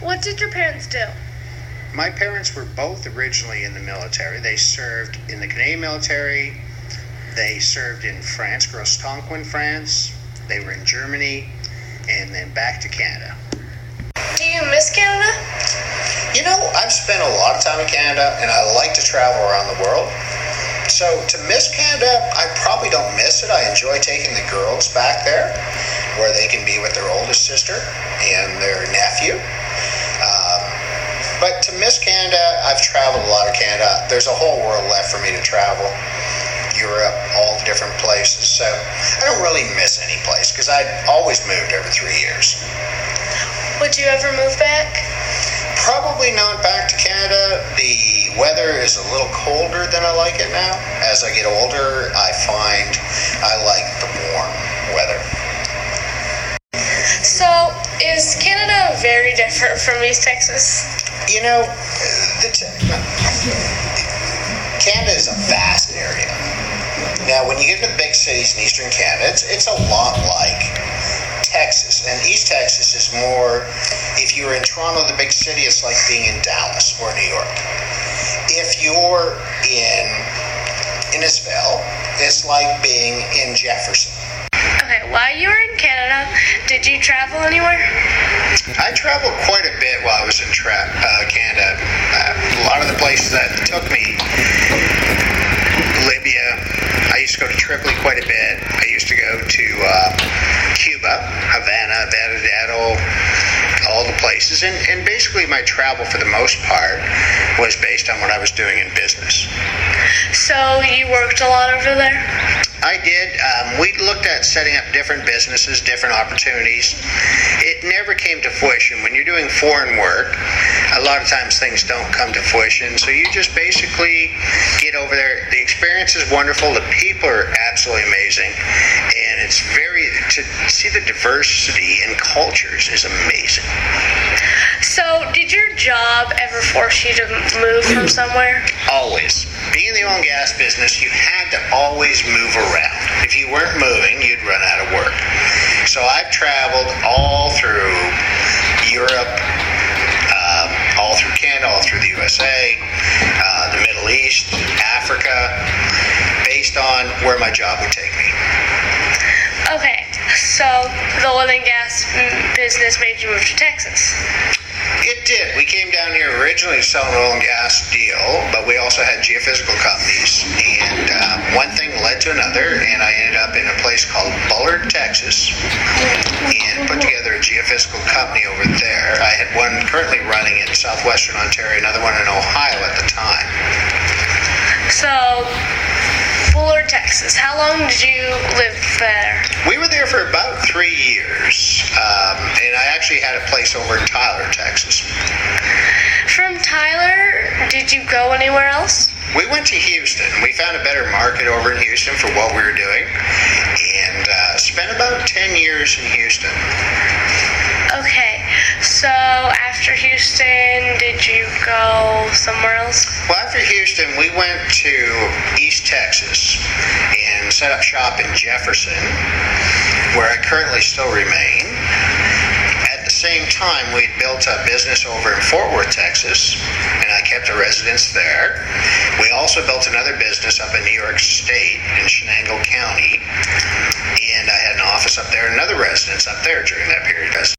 What did your parents do? My parents were both originally in the military. They served in the Canadian military. They served in France, Grostenquin, France. They were in Germany, and then back to Canada. Do you miss Canada? You know, I've spent a lot of time in Canada, and I like to travel around the world. So to miss Canada, I probably don't miss it. I enjoy taking the girls back there, where they can be with their oldest sister and their nephew. But to miss Canada, I've traveled a lot of Canada. There's a whole world left for me to travel. Europe, all the different places. So I don't really miss any place because I always moved every three years. Would you ever move back? Probably not back to Canada. The weather is a little colder than I like it now. As I get older, I find I like the warm weather. So, is Canada very different from East Texas? You know, the Canada is a vast area. Now, when you get to the big cities in eastern Canada, it's, it's a lot like Texas. And East Texas is more, if you're in Toronto, the big city, it's like being in Dallas or New York. If you're in Innisfil, it's like being in Jefferson. Okay, while you were in Canada, did you travel anywhere? I traveled quite a bit while I was in tra- uh, Canada. Uh, a lot of the places that took me, Libya. I used to go to Tripoli quite a bit. I used to go to uh, Cuba, Havana, Varadero, all the places. And, and basically, my travel for the most part was based on what I was doing in business. So, you worked a lot over there? I did. Um, we looked at setting up different businesses, different opportunities. It never came to fruition. When you're doing foreign work, a lot of times things don't come to fruition. So you just basically get over there. The experience is wonderful. The people are absolutely amazing, and it's very to see the diversity in cultures is amazing. So, did your job ever force you to move from somewhere? Always. Being in the oil and gas business, you had to always move around. If you weren't moving, you'd run out of work. So I've traveled all through USA, uh, the Middle East, Africa, based on where my job would take me. Okay, so the oil and gas business made you move to Texas. It did. We came down here originally to sell an oil and gas deal, but we also had geophysical companies. And uh, one thing led to another, and I ended up in a place called Bullard, Texas, and put together geophysical company over there. I had one currently running in southwestern Ontario, another one in Ohio at the time. So, Bullard, Texas. How long did you live there? We were there for about three years, um, and I actually had a place over in Tyler, Texas. From Tyler, did you go anywhere else? We went to Houston. We found a better market over in Houston for what we were doing, and uh, spent about 10 years in Houston. After Houston, did you go somewhere else? Well, after Houston, we went to East Texas and set up shop in Jefferson, where I currently still remain. At the same time, we'd built a business over in Fort Worth, Texas, and I kept a residence there. We also built another business up in New York State in Chenango County, and I had an office up there, and another residence up there during that period.